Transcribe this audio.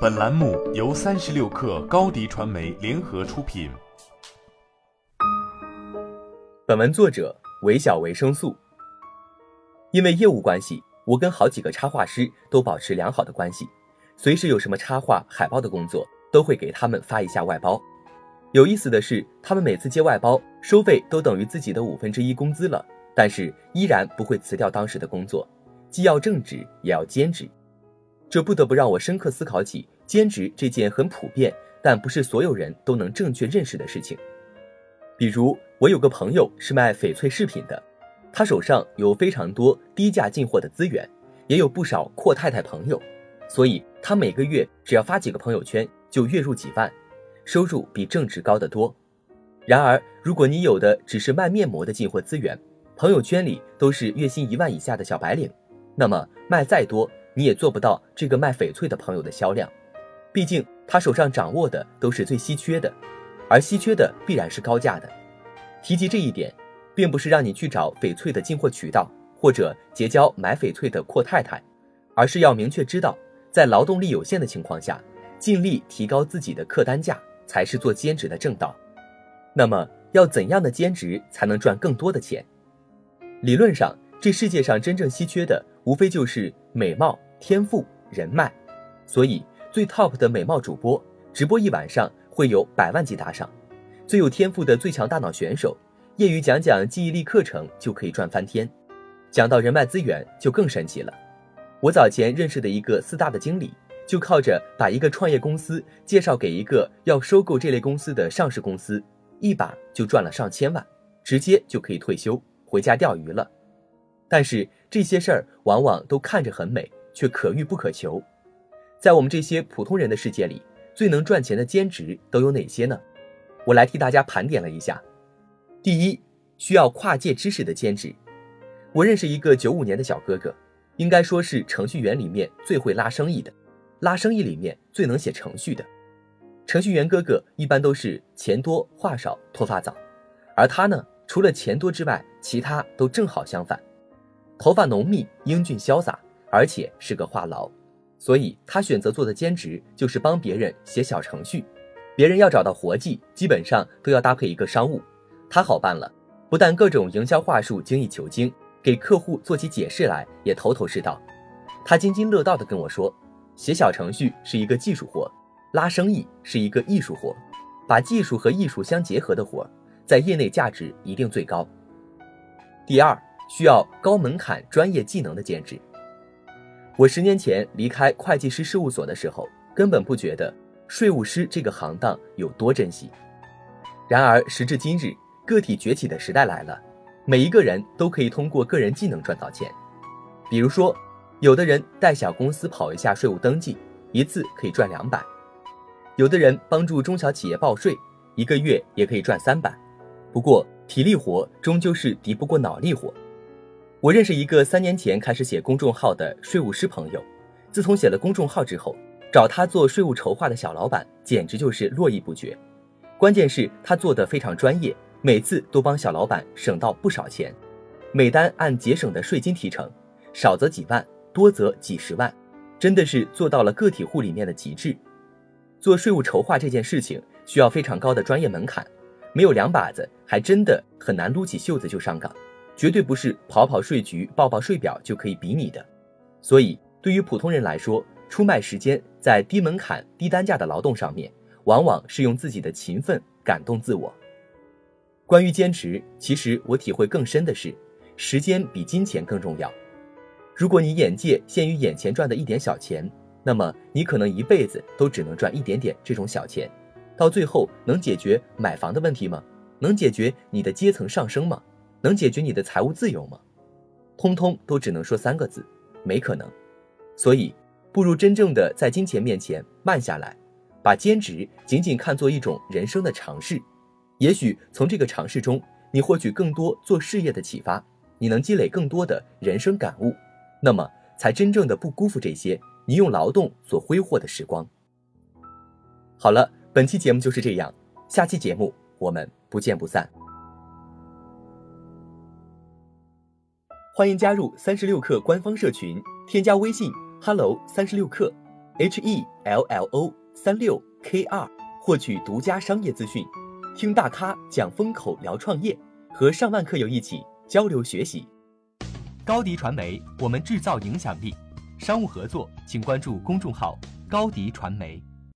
本栏目由三十六氪高低传媒联合出品。本文作者韦小维生素。因为业务关系，我跟好几个插画师都保持良好的关系，随时有什么插画、海报的工作，都会给他们发一下外包。有意思的是，他们每次接外包，收费都等于自己的五分之一工资了，但是依然不会辞掉当时的工作，既要正职也要兼职。这不得不让我深刻思考起兼职这件很普遍，但不是所有人都能正确认识的事情。比如，我有个朋友是卖翡翠饰品的，他手上有非常多低价进货的资源，也有不少阔太太朋友，所以他每个月只要发几个朋友圈，就月入几万，收入比正职高得多。然而，如果你有的只是卖面膜的进货资源，朋友圈里都是月薪一万以下的小白领，那么卖再多。你也做不到这个卖翡翠的朋友的销量，毕竟他手上掌握的都是最稀缺的，而稀缺的必然是高价的。提及这一点，并不是让你去找翡翠的进货渠道，或者结交买翡翠的阔太太，而是要明确知道，在劳动力有限的情况下，尽力提高自己的客单价才是做兼职的正道。那么，要怎样的兼职才能赚更多的钱？理论上，这世界上真正稀缺的，无非就是美貌。天赋人脉，所以最 top 的美貌主播直播一晚上会有百万级打赏；最有天赋的最强大脑选手，业余讲讲记忆力课程就可以赚翻天。讲到人脉资源就更神奇了。我早前认识的一个四大的经理，就靠着把一个创业公司介绍给一个要收购这类公司的上市公司，一把就赚了上千万，直接就可以退休回家钓鱼了。但是这些事儿往往都看着很美。却可遇不可求，在我们这些普通人的世界里，最能赚钱的兼职都有哪些呢？我来替大家盘点了一下。第一，需要跨界知识的兼职。我认识一个九五年的小哥哥，应该说是程序员里面最会拉生意的，拉生意里面最能写程序的。程序员哥哥一般都是钱多话少脱发早，而他呢，除了钱多之外，其他都正好相反，头发浓密，英俊潇洒。而且是个话痨，所以他选择做的兼职就是帮别人写小程序。别人要找到活计，基本上都要搭配一个商务，他好办了，不但各种营销话术精益求精，给客户做起解释来也头头是道。他津津乐道地跟我说，写小程序是一个技术活，拉生意是一个艺术活，把技术和艺术相结合的活，在业内价值一定最高。第二，需要高门槛专业技能的兼职。我十年前离开会计师事务所的时候，根本不觉得税务师这个行当有多珍惜。然而时至今日，个体崛起的时代来了，每一个人都可以通过个人技能赚到钱。比如说，有的人带小公司跑一下税务登记，一次可以赚两百；有的人帮助中小企业报税，一个月也可以赚三百。不过体力活终究是敌不过脑力活。我认识一个三年前开始写公众号的税务师朋友，自从写了公众号之后，找他做税务筹划的小老板简直就是络绎不绝。关键是，他做的非常专业，每次都帮小老板省到不少钱，每单按节省的税金提成，少则几万，多则几十万，真的是做到了个体户里面的极致。做税务筹划这件事情需要非常高的专业门槛，没有两把子，还真的很难撸起袖子就上岗。绝对不是跑跑税局、报报税表就可以比拟的，所以对于普通人来说，出卖时间在低门槛、低单价的劳动上面，往往是用自己的勤奋感动自我。关于坚持，其实我体会更深的是，时间比金钱更重要。如果你眼界限于眼前赚的一点小钱，那么你可能一辈子都只能赚一点点这种小钱，到最后能解决买房的问题吗？能解决你的阶层上升吗？能解决你的财务自由吗？通通都只能说三个字：没可能。所以，不如真正的在金钱面前慢下来，把兼职仅仅看作一种人生的尝试。也许从这个尝试中，你获取更多做事业的启发，你能积累更多的人生感悟，那么才真正的不辜负这些你用劳动所挥霍的时光。好了，本期节目就是这样，下期节目我们不见不散。欢迎加入三十六氪官方社群，添加微信 hello 三十六氪 h e l l o 三六 k 二，获取独家商业资讯，听大咖讲风口，聊创业，和上万课友一起交流学习。高迪传媒，我们制造影响力。商务合作，请关注公众号高迪传媒。